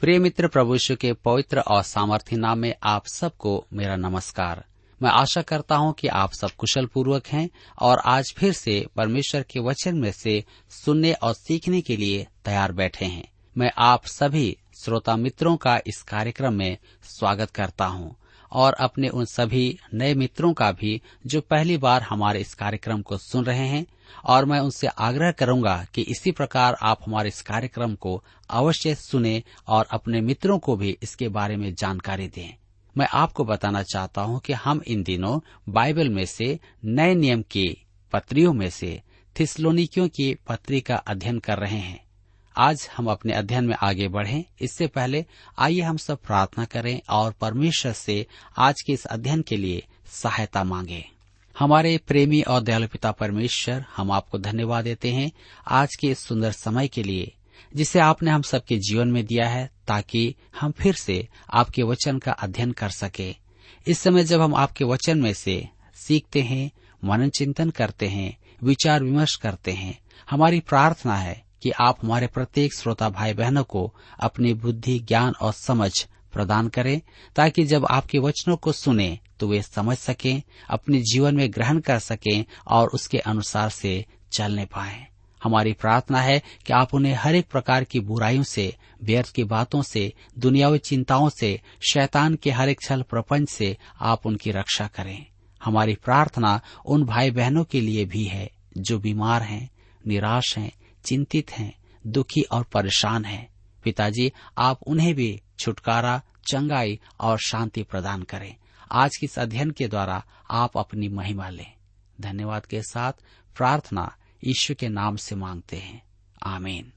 प्रिय मित्र प्रभु यीशु के पवित्र और सामर्थ्य नाम में आप सबको मेरा नमस्कार। मैं आशा करता हूँ कि आप सब कुशल पूर्वक हैं और आज फिर से परमेश्वर के वचन में से सुनने और सीखने के लिए तैयार बैठे हैं। मैं आप सभी श्रोता मित्रों का इस कार्यक्रम में स्वागत करता हूँ। और अपने उन सभी नए मित्रों का भी जो पहली बार हमारे इस कार्यक्रम को सुन रहे हैं और मैं उनसे आग्रह करूँगा कि इसी प्रकार आप हमारे इस कार्यक्रम को अवश्य सुने और अपने मित्रों को भी इसके बारे में जानकारी दें। मैं आपको बताना चाहता हूँ कि हम इन दिनों बाइबल में से नए नियम की पत्रियों में से थिस्लोनिकियों की पत्री का अध्ययन कर रहे हैं। आज हम अपने अध्ययन में आगे बढ़ें। इससे पहले आइए हम सब प्रार्थना करें और परमेश्वर से आज के इस अध्ययन के लिए सहायता मांगें। हमारे प्रेमी और दयालु पिता परमेश्वर, हम आपको धन्यवाद देते हैं आज के इस सुंदर समय के लिए, जिसे आपने हम सबके जीवन में दिया है, ताकि हम फिर से आपके वचन का अध्ययन कर सके। इस समय जब हम आपके वचन में से सीखते हैं, मनन चिंतन करते हैं, विचार विमर्श करते हैं, हमारी प्रार्थना है कि आप हमारे प्रत्येक श्रोता भाई बहनों को अपनी बुद्धि, ज्ञान और समझ प्रदान करें, ताकि जब आपके वचनों को सुने तो वे समझ सकें, अपने जीवन में ग्रहण कर सकें और उसके अनुसार से चलने पाएँ। हमारी प्रार्थना है कि आप उन्हें हर एक प्रकार की बुराइयों से, व्यर्थ की बातों से, दुनियावी चिंताओं से, शैतान के हर एक छल प्रपंच से आप उनकी रक्षा करें। हमारी प्रार्थना उन भाई बहनों के लिए भी है जो बीमार हैं, निराश हैं चिंतित हैं, दुखी और परेशान हैं। पिताजी, आप उन्हें भी छुटकारा, चंगाई और शांति प्रदान करें। आज के इस अध्ययन के द्वारा आप अपनी महिमा लें। धन्यवाद के साथ प्रार्थना ईश्वर के नाम से मांगते हैं। आमीन।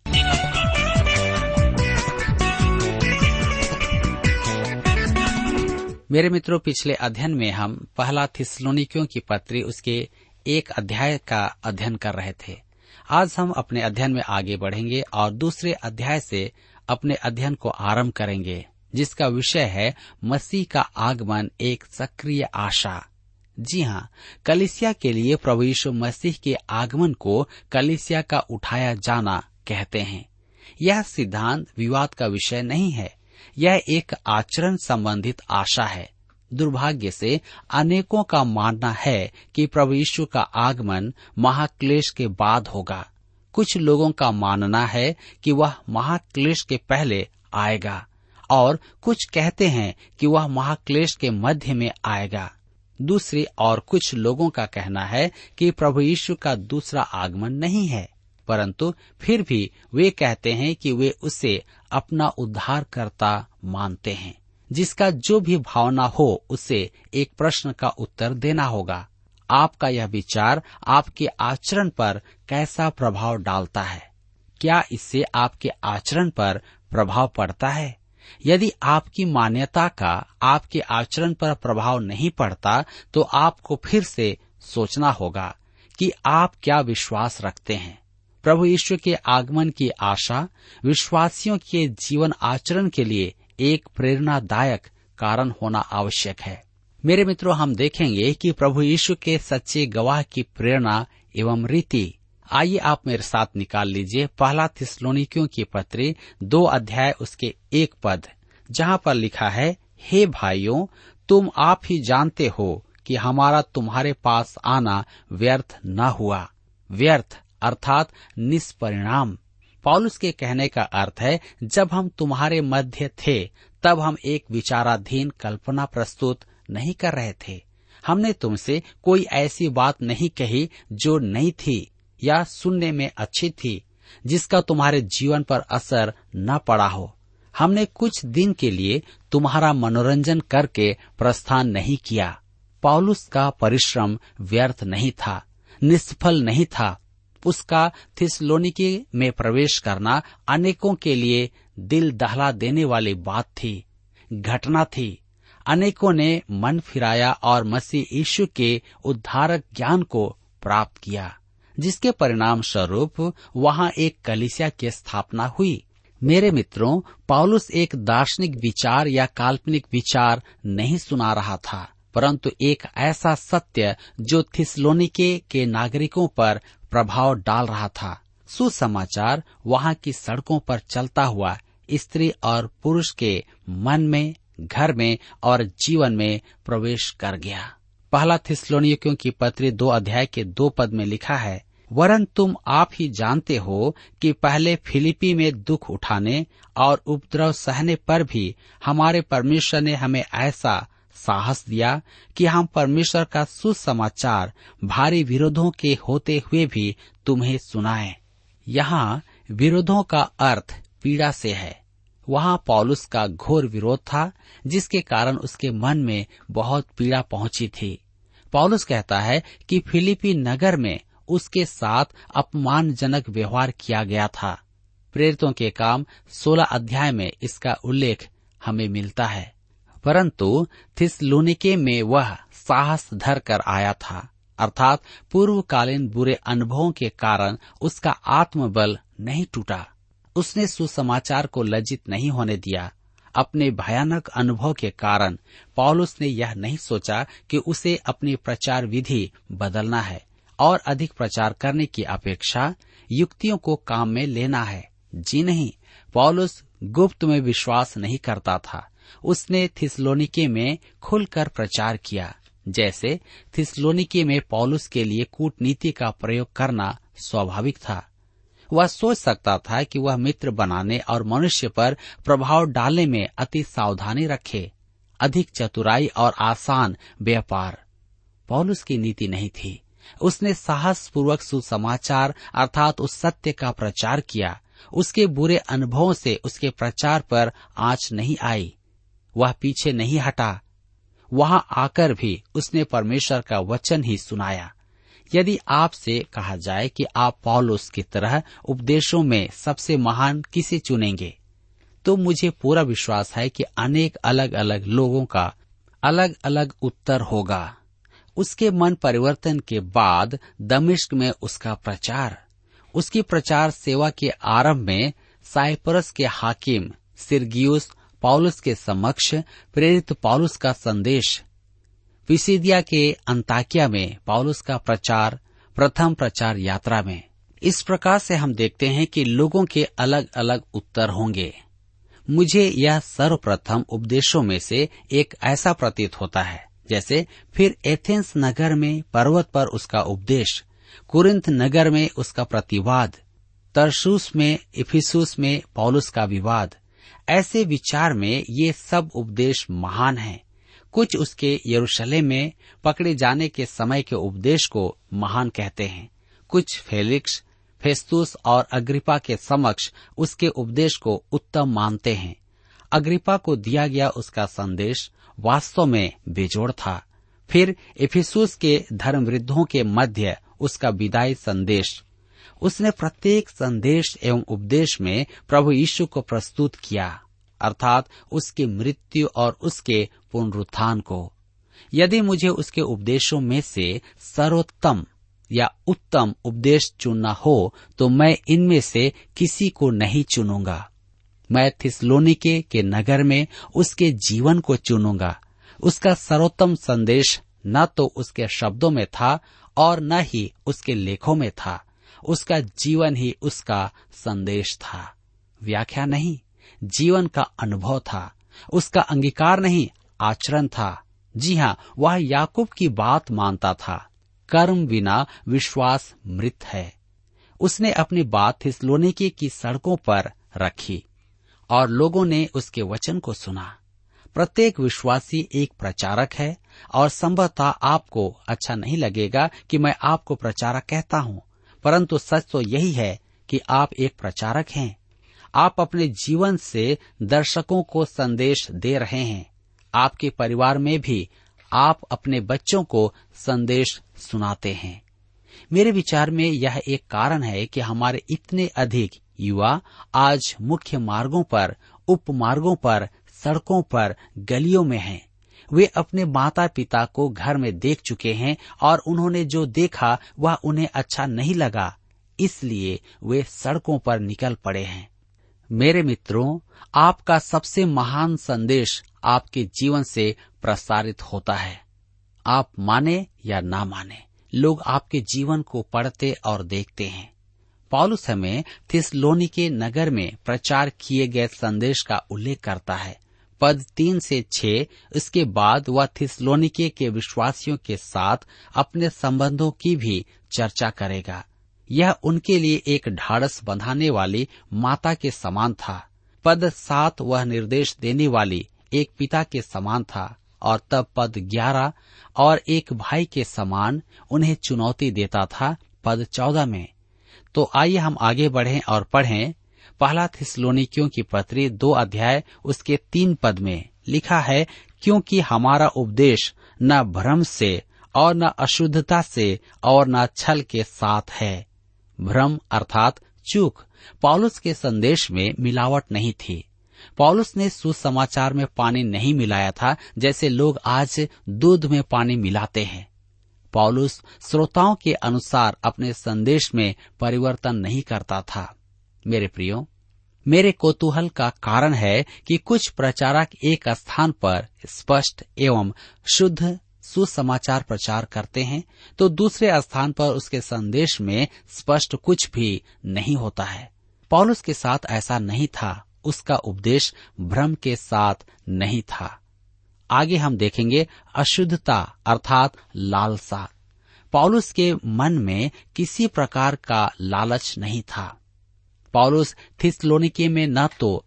मेरे मित्रों, पिछले अध्ययन में हम पहला थिस्लोनिकियों की पत्री उसके एक अध्याय का अध्ययन कर रहे थे। आज हम अपने अध्ययन में आगे बढ़ेंगे और दूसरे अध्याय से अपने अध्ययन को आरंभ करेंगे, जिसका विषय है मसीह का आगमन एक सक्रिय आशा। जी हाँ कलिसिया के लिए प्रभु यीशु मसीह के आगमन को कलिसिया का उठाया जाना कहते हैं। यह सिद्धांत विवाद का विषय नहीं है, यह एक आचरण संबंधित आशा है। दुर्भाग्य से अनेकों का मानना है कि प्रभु यीशु का आगमन महाक्लेश के बाद होगा। कुछ लोगों का मानना है कि वह महाक्लेश के पहले आएगा, और कुछ कहते हैं कि वह महाक्लेश के मध्य में आएगा। दूसरी और कुछ लोगों का कहना है कि प्रभु यीशु का दूसरा आगमन नहीं है, परंतु फिर भी वे कहते हैं कि वे उसे अपना उद्धारकर्ता मानते हैं। जिसका जो भी भावना हो, उसे एक प्रश्न का उत्तर देना होगा। आपका यह विचार आपके आचरण पर कैसा प्रभाव डालता है? क्या इससे आपके आचरण पर प्रभाव पड़ता है? यदि आपकी मान्यता का आपके आचरण पर प्रभाव नहीं पड़ता तो आपको फिर से सोचना होगा कि आप क्या विश्वास रखते हैं। प्रभु यीशु के आगमन की आशा विश्वासियों के जीवन आचरण के लिए एक प्रेरणादायक कारण होना आवश्यक है। मेरे मित्रों, हम देखेंगे कि प्रभु यीशु के सच्चे गवाह की प्रेरणा एवं रीति। आइए आप मेरे साथ निकाल लीजिए पहला थिस्लोनिकियों की पत्री, दो अध्याय उसके एक पद, जहाँ पर लिखा है, हे भाइयों, तुम आप ही जानते हो कि हमारा तुम्हारे पास आना व्यर्थ न हुआ। व्यर्थ अर्थात निष्परिणाम। पॉलुस के कहने का अर्थ है, जब हम तुम्हारे मध्य थे, तब हम एक विचाराधीन कल्पना प्रस्तुत नहीं कर रहे थे। हमने तुमसे कोई ऐसी बात नहीं कही जो नहीं थी या सुनने में अच्छी थी, जिसका तुम्हारे जीवन पर असर न पड़ा हो। हमने कुछ दिन के लिए तुम्हारा मनोरंजन करके प्रस्थान नहीं किया। पॉलुस का परिश्रम व्यर्थ नहीं था, निष्फल नहीं था। उसका थिसलोनिकी में प्रवेश करना अनेकों के लिए दिल दहला देने वाली बात थी, घटना थी। अनेकों ने मन फिराया और मसीह यीशु के उद्धारक ज्ञान को प्राप्त किया, जिसके परिणाम स्वरूप वहाँ एक कलिसिया की स्थापना हुई। मेरे मित्रों पॉलुस एक दार्शनिक विचार या काल्पनिक विचार नहीं सुना रहा था, परंतु एक ऐसा सत्य जो थिसलोनिके के नागरिकों पर प्रभाव डाल रहा था। सुसमाचार वहाँ की सड़कों पर चलता हुआ स्त्री और पुरुष के मन में, घर में और जीवन में प्रवेश कर गया। पहला थिसलोनियों की पत्री दो अध्याय के दो पद में लिखा है, वरन तुम आप ही जानते हो कि पहले फिलिपी में दुख उठाने और उपद्रव सहने पर भी हमारे परमेश्वर ने हमें ऐसा साहस दिया कि हम परमेश्वर का सुसमाचार भारी विरोधों के होते हुए भी तुम्हें सुनाएँ। यहाँ विरोधों का अर्थ पीड़ा से है। वहाँ पॉलुस का घोर विरोध था, जिसके कारण उसके मन में बहुत पीड़ा पहुँची थी। पॉलुस कहता है कि फिलिपी नगर में उसके साथ अपमानजनक व्यवहार किया गया था। प्रेरितों के काम 16 अध्याय में इसका उल्लेख हमें मिलता है। परंतु थिसलोनिके में वह साहस धर कर आया था, अर्थात पूर्वकालीन बुरे अनुभवों के कारण उसका आत्मबल नहीं टूटा। उसने सुसमाचार को लज्जित नहीं होने दिया। अपने भयानक अनुभव के कारण पॉलुस ने यह नहीं सोचा कि उसे अपनी प्रचार विधि बदलना है और अधिक प्रचार करने की अपेक्षा युक्तियों को काम में लेना है। जी नहीं, पॉलुस गुप्त में विश्वास नहीं करता था। उसने थिसलोनिके में खुलकर प्रचार किया। जैसे थिसलोनिके में पॉलुस के लिए कूटनीति का प्रयोग करना स्वाभाविक था। वह सोच सकता था कि वह मित्र बनाने और मनुष्य पर प्रभाव डालने में अति सावधानी रखे। अधिक चतुराई और आसान व्यापार। पॉलुस की नीति नहीं थी। उसने साहस पूर्वक सुसमाचार अर्थात उस सत्य का प्रचार किया। उसके बुरे अनुभवों से उसके प्रचार पर आँच नहीं आई। वह पीछे नहीं हटा। वहाँ आकर भी उसने परमेश्वर का वचन ही सुनाया। यदि आपसे कहा जाए कि आप पॉलोस की तरह उपदेशों में सबसे महान किसे चुनेंगे तो मुझे पूरा विश्वास है कि अनेक अलग अलग लोगों का अलग अलग उत्तर होगा। उसके मन परिवर्तन के बाद दमिश्क में उसका प्रचार, उसकी प्रचार सेवा के आरंभ में साइप्रस के हाकिम सिरगियुस पॉलुस के समक्ष, प्रेरित पॉलुस का संदेश। पिसिदिया के अंताकिया में पॉलुस का प्रचार, प्रथम प्रचार यात्रा में। इस प्रकार से हम देखते हैं कि लोगों के अलग अलग उत्तर होंगे। मुझे यह सर्वप्रथम उपदेशों में से एक ऐसा प्रतीत होता है, जैसे फिर एथेंस नगर में पर्वत पर उसका उपदेश कुरिंथ नगर में उसका प्रतिवाद तरसूस में, इफिसुस में पौलुस का विवाद ऐसे विचार में ये सब उपदेश महान हैं। कुछ उसके यरूशलेम में पकड़े जाने के समय के उपदेश को महान कहते हैं। कुछ फेलिक्स, फेस्तुस और अग्रिपा के समक्ष उसके उपदेश को उत्तम मानते हैं। अग्रिपा को दिया गया उसका संदेश वास्तव में बेजोड़ था। फिर इफिसूस के धर्म वृद्धों के मध्य उसका विदाई संदेश उसने प्रत्येक संदेश एवं उपदेश में प्रभु यीशु को प्रस्तुत किया, अर्थात उसकी मृत्यु और उसके पुनरुत्थान को। यदि मुझे उसके उपदेशों में से सर्वोत्तम या उत्तम उपदेश चुनना हो तो मैं इनमें से किसी को नहीं चुनूँगा। मैं थिसलोनिके के नगर में उसके जीवन को चुनूँगा। उसका सर्वोत्तम संदेश न तो उसके शब्दों में था और न ही उसके लेखों में था। उसका जीवन ही उसका संदेश था। व्याख्या नहीं, जीवन का अनुभव था। उसका अंगीकार नहीं, आचरण था। जी हाँ वह याकूब की बात मानता था। कर्म बिना विश्वास मृत है। उसने अपनी बात थिसलोनिके की सड़कों पर रखी और लोगों ने उसके वचन को सुना। प्रत्येक विश्वासी एक प्रचारक है और संभवतः आपको अच्छा नहीं लगेगा कि मैं आपको प्रचारक कहता हूँ। परंतु सच तो यही है कि आप एक प्रचारक हैं। आप अपने जीवन से दर्शकों को संदेश दे रहे हैं। आपके परिवार में भी आप अपने बच्चों को संदेश सुनाते हैं। मेरे विचार में यह एक कारण है कि हमारे इतने अधिक युवा आज मुख्य मार्गों पर, उपमार्गों पर, सड़कों पर, गलियों में हैं। वे अपने माता पिता को घर में देख चुके हैं और उन्होंने जो देखा, वह उन्हें अच्छा नहीं लगा। इसलिए वे सड़कों पर निकल पड़े हैं। मेरे मित्रों, आपका सबसे महान संदेश आपके जीवन से प्रसारित होता है। आप माने या ना माने, लोग आपके जीवन को पढ़ते और देखते हैं। पॉलुस हमें थिसलोनी के नगर में प्रचार किए गए संदेश का उल्लेख करता है। पद तीन से छह, इसके बाद वह थिसलोनिके के विश्वासियों के साथ अपने संबंधों की भी चर्चा करेगा। यह उनके लिए एक ढाड़स बंधाने वाली माता के समान था। पद सात वह निर्देश देने वाली एक पिता के समान था और तब पद ग्यारह और एक भाई के समान उन्हें चुनौती देता था पद चौदह में। तो आइए हम आगे बढ़ें और पढ़ें पहला थिसलोनिकियों की पत्री दो अध्याय, उसके तीन पद में लिखा है, क्योंकि हमारा उपदेश न भ्रम से और न अशुद्धता से और न छल के साथ है। भ्रम अर्थात चूक। पॉलुस के संदेश में मिलावट नहीं थी। पॉलुस ने सुसमाचार में पानी नहीं मिलाया था, जैसे लोग आज दूध में पानी मिलाते हैं। पॉलुस श्रोताओं के अनुसार अपने संदेश में परिवर्तन नहीं करता था। मेरे प्रियो, मेरे कोतूहल का कारण है कि कुछ प्रचारक एक स्थान पर स्पष्ट एवं शुद्ध सुसमाचार प्रचार करते हैं तो दूसरे स्थान पर उसके संदेश में स्पष्ट कुछ भी नहीं होता है। पॉलुस के साथ ऐसा नहीं था। उसका उपदेश भ्रम के साथ नहीं था। आगे हम देखेंगे अशुद्धता अर्थात लालसा। पॉलुस के मन में किसी प्रकार का लालच नहीं था। पॉलुस थिसलोनिके में न तो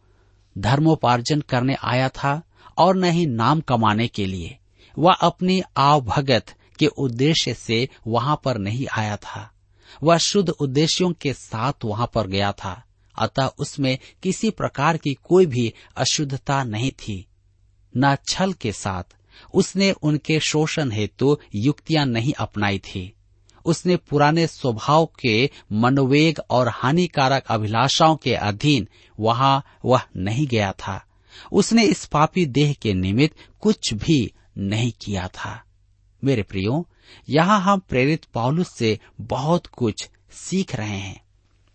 धर्मोपार्जन करने आया था और न ही नाम कमाने के लिए। वह अपनी आवभगत के उद्देश्य से वहाँ पर नहीं आया था। वह शुद्ध उद्देश्यों के साथ वहाँ पर गया था, अतः उसमें किसी प्रकार की कोई भी अशुद्धता नहीं थी। न छल के साथ उसने उनके शोषण हेतु युक्तियाँ नहीं अपनाई थी। उसने पुराने स्वभाव के, मनोवेग और हानिकारक अभिलाषाओं के अधीन वहाँ वह नहीं गया था। उसने इस पापी देह के निमित्त कुछ भी नहीं किया था। मेरे प्रियो, यहाँ हम प्रेरित पौलुस से बहुत कुछ सीख रहे हैं।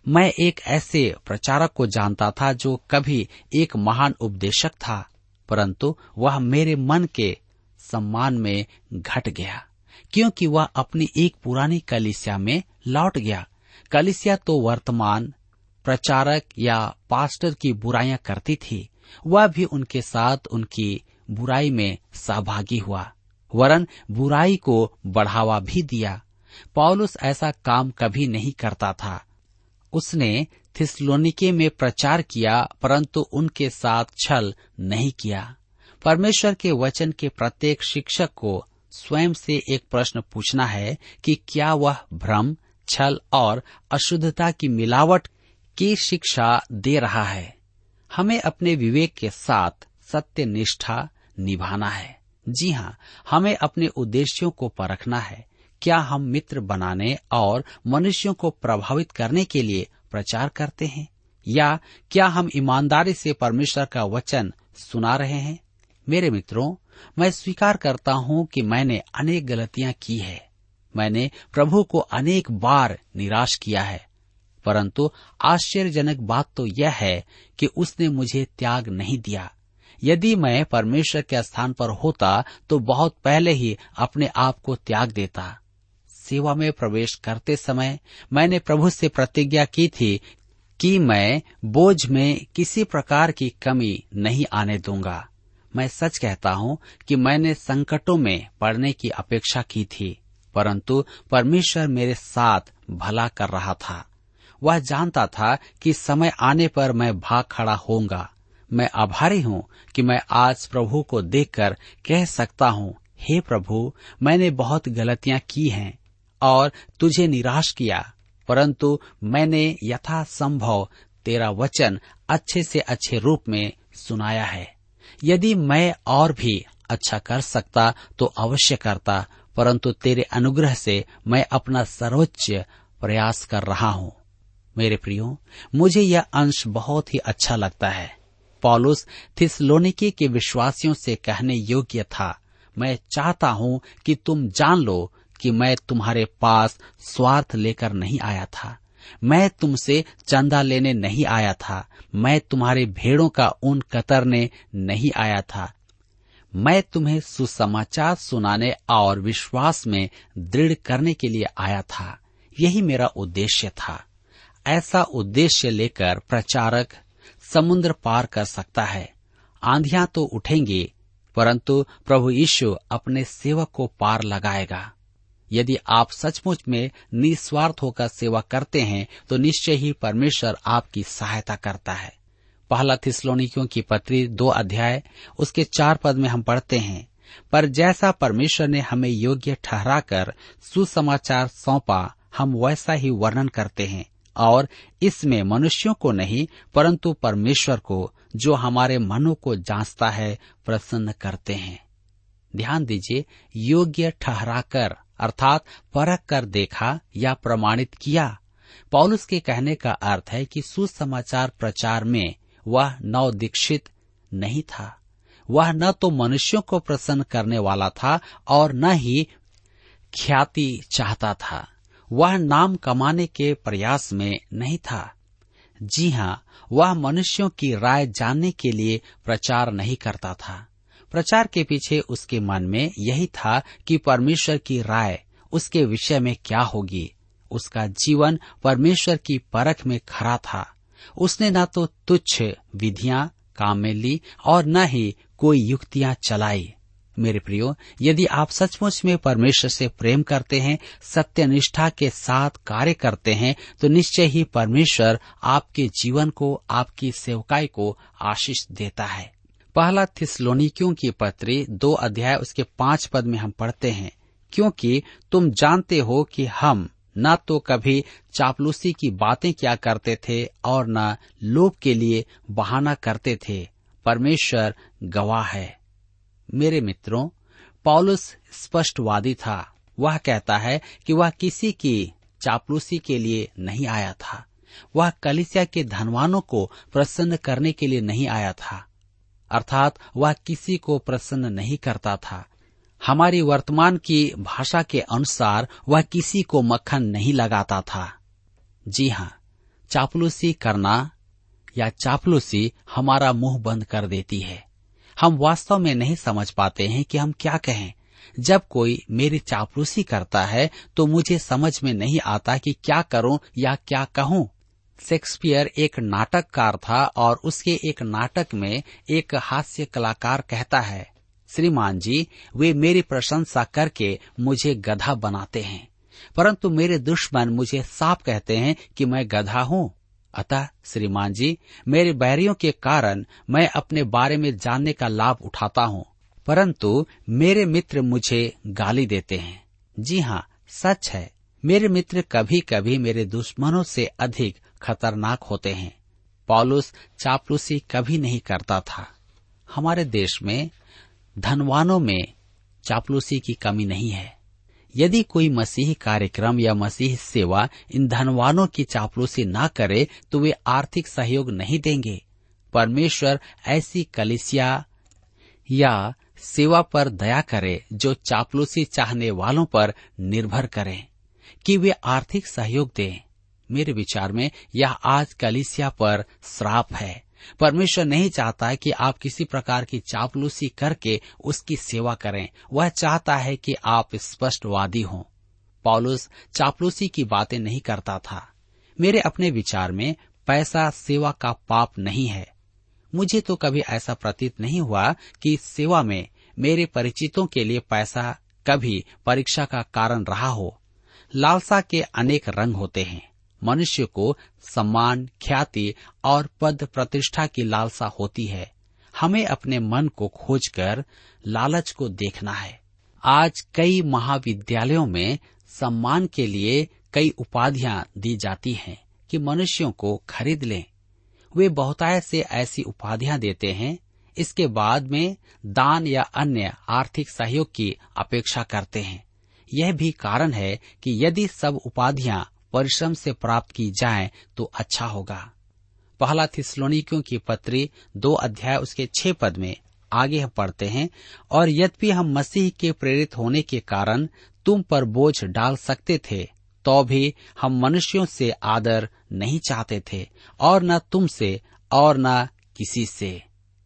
मैं एक ऐसे प्रचारक को जानता था जो कभी एक महान उपदेशक था, परंतु वह मेरे मन के सम्मान में घट गया। क्योंकि वह अपनी एक पुरानी कलिसिया में लौट गया। कलिसिया तो वर्तमान प्रचारक या पास्टर की बुराइयाँ करती थी। वह भी उनके साथ उनकी बुराई में सहभागी हुआ, वरन बुराई को बढ़ावा भी दिया। पॉलुस ऐसा काम कभी नहीं करता था। उसने थिस्लोनिके में प्रचार किया, परंतु उनके साथ छल नहीं किया। परमेश्वर के वचन के प्रत्येक शिक्षक को स्वयं से एक प्रश्न पूछना है कि क्या वह भ्रम, छल और अशुद्धता की मिलावट की शिक्षा दे रहा है? हमें अपने विवेक के साथ सत्य निष्ठा निभाना है। जी हाँ हमें अपने उद्देश्यों को परखना है। क्या हम मित्र बनाने और मनुष्यों को प्रभावित करने के लिए प्रचार करते हैं? या क्या हम ईमानदारी से परमेश्वर का वचन सुना रहे हैं? मेरे मित्रों मैं स्वीकार करता हूँ कि मैंने अनेक गलतियाँ की है। मैंने प्रभु को अनेक बार निराश किया है। परंतु आश्चर्यजनक बात तो यह है कि उसने मुझे त्याग नहीं दिया। यदि मैं परमेश्वर के स्थान पर होता तो बहुत पहले ही अपने आप को त्याग देता। सेवा में प्रवेश करते समय मैंने प्रभु से प्रतिज्ञा की थी कि मैं बोझ में किसी प्रकार की कमी नहीं आने दूँगा। मैं सच कहता हूँ कि मैंने संकटों में पड़ने की अपेक्षा की थी, परंतु परमेश्वर मेरे साथ भला कर रहा था। वह जानता था कि समय आने पर मैं भाग खड़ा होऊँगा। मैं आभारी हूँ कि मैं आज प्रभु को देखकर कह सकता हूँ, हे प्रभु, मैंने बहुत गलतियाँ की हैं और तुझे निराश किया, परंतु मैंने यथा संभव तेरा वचन अच्छे से अच्छे रूप में सुनाया है। यदि मैं और भी अच्छा कर सकता तो अवश्य करता, परंतु तेरे अनुग्रह से मैं अपना सर्वोच्च प्रयास कर रहा हूँ। मेरे प्रियो, मुझे यह अंश बहुत ही अच्छा लगता है। पॉलुस थिसलोनिकी के विश्वासियों से कहने योग्य था, मैं चाहता हूँ कि तुम जान लो कि मैं तुम्हारे पास स्वार्थ लेकर नहीं आया था। मैं तुमसे चंदा लेने नहीं आया था। मैं तुम्हारे भेड़ों का ऊन कतरने नहीं आया था। मैं तुम्हें सुसमाचार सुनाने और विश्वास में दृढ़ करने के लिए आया था। यही मेरा उद्देश्य था। ऐसा उद्देश्य लेकर प्रचारक समुद्र पार कर सकता है। आंधियाँ तो उठेंगी, परंतु प्रभु यीशु अपने सेवक को पार लगाएगा। यदि आप सचमुच में निस्वार्थ होकर सेवा करते हैं तो निश्चय ही परमेश्वर आपकी सहायता करता है। पहला थिस्लोनिकियों की पत्री दो अध्याय, उसके चार पद में हम पढ़ते हैं, पर जैसा परमेश्वर ने हमें योग्य ठहराकर सुसमाचार सौंपा, हम वैसा ही वर्णन करते हैं। और इसमें मनुष्यों को नहीं, परंतु परमेश्वर को, जो हमारे मनों को जांचता है, प्रसन्न करते हैं। ध्यान दीजिए, योग्य ठहराकर अर्थात परख कर देखा या प्रमाणित किया। पौलुस के कहने का अर्थ है कि सुसमाचार प्रचार में वह नव दीक्षित नहीं था। वह न तो मनुष्यों को प्रसन्न करने वाला था और न ही ख्याति चाहता था। वह नाम कमाने के प्रयास में नहीं था। जी हाँ वह मनुष्यों की राय जानने के लिए प्रचार नहीं करता था। प्रचार के पीछे उसके मन में यही था कि परमेश्वर की राय उसके विषय में क्या होगी। उसका जीवन परमेश्वर की परख में खरा था। उसने न तो तुच्छ विधियाँ काम में ली और न ही कोई युक्तियाँ चलाई। मेरे प्रियो, यदि आप सचमुच में परमेश्वर से प्रेम करते हैं सत्य निष्ठा के साथ कार्य करते हैं तो निश्चय ही परमेश्वर आपके जीवन को, आपकी सेवकाई को आशीष देता है। पहला थिसलोनिकियों की पत्री दो अध्याय उसके पाँच पद में हम पढ़ते हैं, क्योंकि तुम जानते हो कि हम न तो कभी चापलूसी की बातें क्या करते थे और न लोभ के लिए बहाना करते थे। परमेश्वर गवाह है। मेरे मित्रों पॉलुस स्पष्टवादी था। वह कहता है कि वह किसी की चापलूसी के लिए नहीं आया था। वह कलिसिया के धनवानों को प्रसन्न करने के लिए नहीं आया था। अर्थात वह किसी को प्रसन्न नहीं करता था। हमारी वर्तमान की भाषा के अनुसार वह किसी को मक्खन नहीं लगाता था। जी हाँ चापलूसी करना या चापलूसी हमारा मुँह बंद कर देती है। हम वास्तव में नहीं समझ पाते हैं कि हम क्या कहें। जब कोई मेरी चापलूसी करता है तो मुझे समझ में नहीं आता कि क्या करूँ या क्या कहूँ। शेक्सपियर एक नाटककार था और उसके एक नाटक में एक हास्य कलाकार कहता है, श्रीमान जी, वे मेरी प्रशंसा करके मुझे गधा बनाते हैं, परंतु मेरे दुश्मन मुझे साफ़ कहते हैं कि मैं गधा हूँ। अतः, श्रीमान जी, मेरे बैरियों के कारण मैं अपने बारे में जानने का लाभ उठाता हूँ, परंतु मेरे मित्र मुझे गाली देते हैं। जी हाँ सच है। मेरे मित्र कभी कभी मेरे दुश्मनों से अधिक खतरनाक होते हैं। पॉलुस चापलूसी कभी नहीं करता था। हमारे देश में, धनवानों में चापलूसी की कमी नहीं है। यदि कोई मसीही कार्यक्रम या मसीह सेवा इन धनवानों की चापलूसी ना करे तो वे आर्थिक सहयोग नहीं देंगे। परमेश्वर ऐसी कलिसिया या सेवा पर दया करे, जो चापलूसी चाहने वालों पर निर्भर करें, कि वे आर्थिक सहयोग दें। मेरे विचार में यह आज कलिसिया पर श्राप है। परमेश्वर नहीं चाहता कि आप किसी प्रकार की चापलूसी करके उसकी सेवा करें। वह चाहता है कि आप स्पष्टवादी हों। पॉलुस चापलूसी की बातें नहीं करता था। मेरे अपने विचार में पैसा सेवा का पाप नहीं है। मुझे तो कभी ऐसा प्रतीत नहीं हुआ कि सेवा में मेरे परिचितों के लिए पैसा कभी परीक्षा का कारण रहा हो। लालसा के अनेक रंग होते हैं। मनुष्य को सम्मान, ख्याति और पद प्रतिष्ठा की लालसा होती है। हमें अपने मन को खोजकर लालच को देखना है। आज कई महाविद्यालयों में सम्मान के लिए कई उपाधियाँ दी जाती हैं कि मनुष्यों को खरीद लें। वे बहुतायत से ऐसी उपाधियाँ देते हैं। इसके बाद में दान या अन्य आर्थिक सहयोग की अपेक्षा करते हैं। यह भी कारण है कि यदि सब उपाधियाँ परिश्रम से प्राप्त की जाए तो अच्छा होगा। पहला थिस्लोनिकियों की पत्री दो अध्याय उसके छह पद में आगे हम पढ़ते हैं, और यद्यपि हम मसीह के प्रेरित होने के कारण तुम पर बोझ डाल सकते थे तो भी हम मनुष्यों से आदर नहीं चाहते थे, और न तुमसे और न किसी से।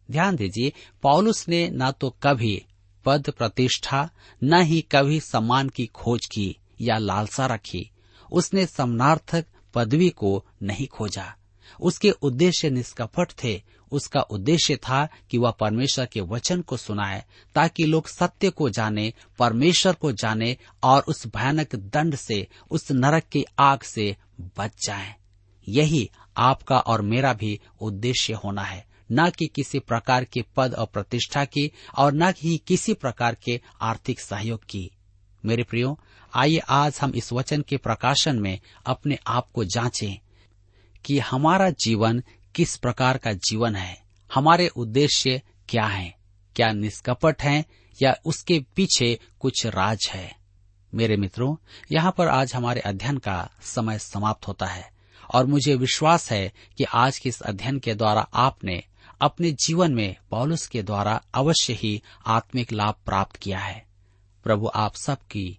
ध्यान दीजिए, पौलुस ने न तो कभी पद प्रतिष्ठा, न ही कभी सम्मान की खोज की या लालसा रखी। उसने सम्मार्थक पदवी को नहीं खोजा। उसके उद्देश्य निष्कपट थे। उसका उद्देश्य था कि वह परमेश्वर के वचन को सुनाए, ताकि लोग सत्य को जाने, परमेश्वर को जाने और उस भयानक दंड से, उस नरक की आग से बच जाएँ। यही आपका और मेरा भी उद्देश्य होना है। न कि किसी प्रकार के पद और प्रतिष्ठा की, और न ही किसी प्रकार के आर्थिक सहयोग की। मेरे प्रियो आइए आज हम इस वचन के प्रकाशन में अपने आप को जांचें कि हमारा जीवन किस प्रकार का जीवन है, हमारे उद्देश्य क्या हैं? क्या निष्कपट हैं, या उसके पीछे कुछ राज है मेरे मित्रों, यहाँ पर आज हमारे अध्ययन का समय समाप्त होता है, और मुझे विश्वास है कि आज के इस अध्ययन के द्वारा आपने अपने जीवन में पौलुस के द्वारा अवश्य ही आत्मिक लाभ प्राप्त किया है प्रभु आप सबकी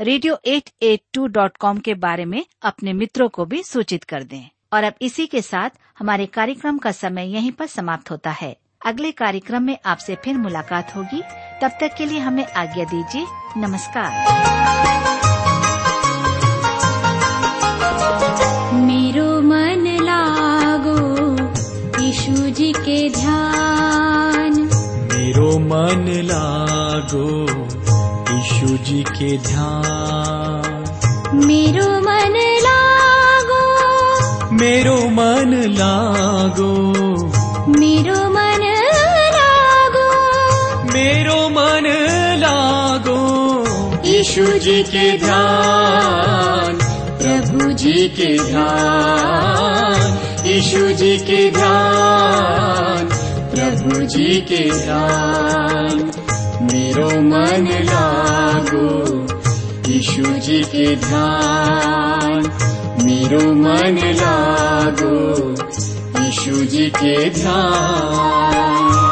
radio eight eight two dot com के बारे में अपने मित्रों को भी सूचित कर दें। और अब इसी के साथ हमारे कार्यक्रम का समय यहीं पर समाप्त होता है। अगले कार्यक्रम में आपसे फिर मुलाकात होगी। तब तक के लिए हमें आज्ञा दीजिए नमस्कार। मेरो मन लागो यीशु जी के ध्यान। मेरो मन लागो यीशु जी के ध्यान। मेरो मन लागो। मेरो मन लागो। मेरो मन लागो। मेरो मन लागो। यीशु जी के ध्यान। प्रभु जी के ध्यान। यीशु जी के ध्यान। प्रभु जी के ध्यान मेरो मन लागो यीशु जी के ध्यान। मेरो मन लागो यीशु जी के ध्यान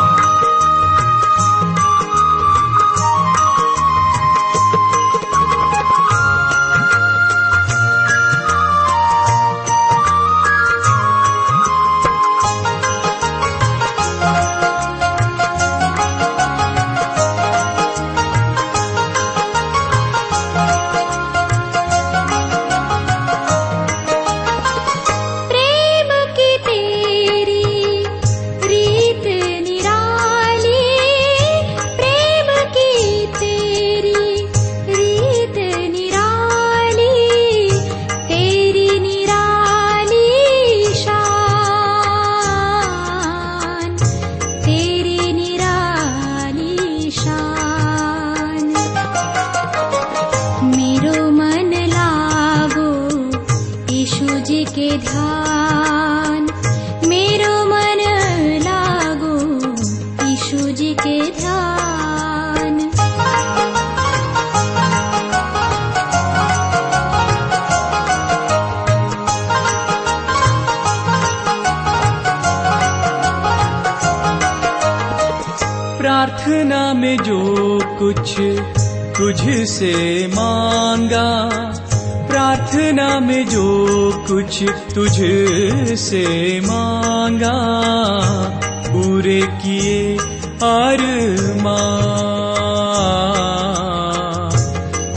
कुछ तुझसे मांगा पूरे किए अरमान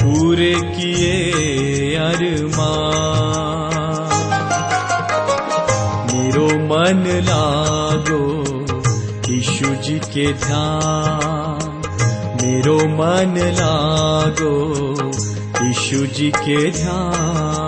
पूरे किए अरमान मेरो मन लागो यीशु जी के ध्यान। मेरो मन लागो यीशु जी के ध्यान।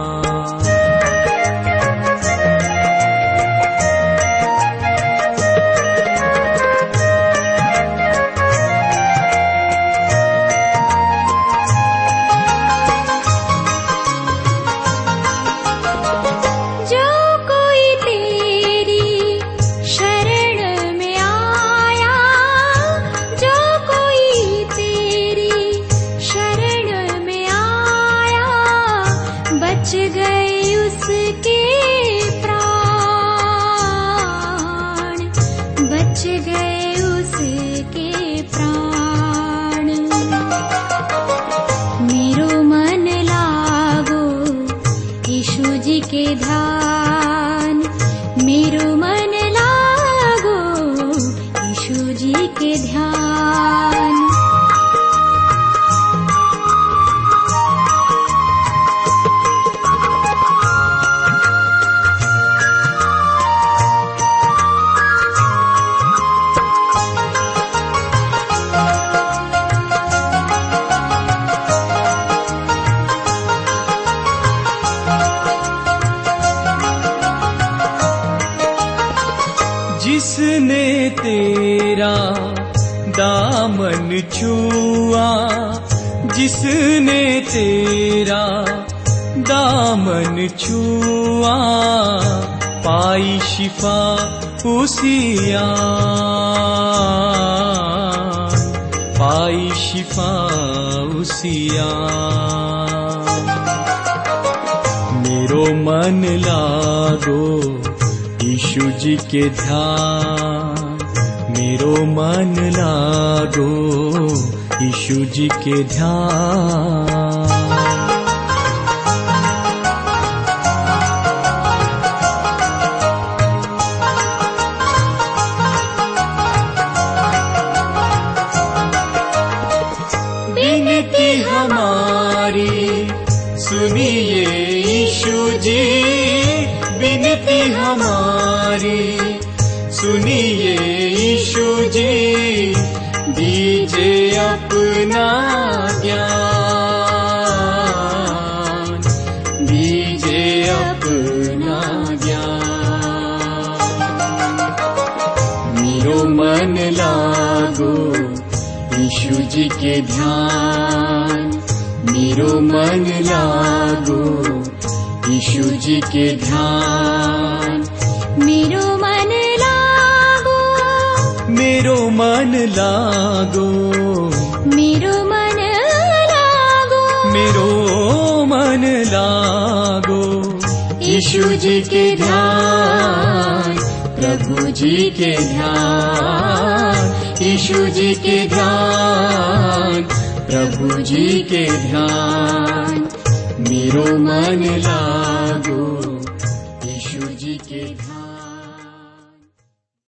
गए तेरा दामन छुआ पाई शिफा उसिया पाई शिफा उसिया मेरो मन लागो यीशु जी के ध्यान। मेरो मन लागो यीशु जी के ध्यान। विनती हमारी, सुनिए यीशु जी। विनती हमारी, सुनिए यीशु जी। दीजिए अपना ज्ञान दीजिए अपना ज्ञान मेरो मन लागो यीशु जी के ध्यान मेरो मन लागो यीशु जी के ध्यान मेरो मन लागो मेरो मन लागो लागो। यीशु जी के ध्यान प्रभु जी के ध्यान यीशु जी के ध्यान प्रभु जी के ध्यान मेरो मन लागो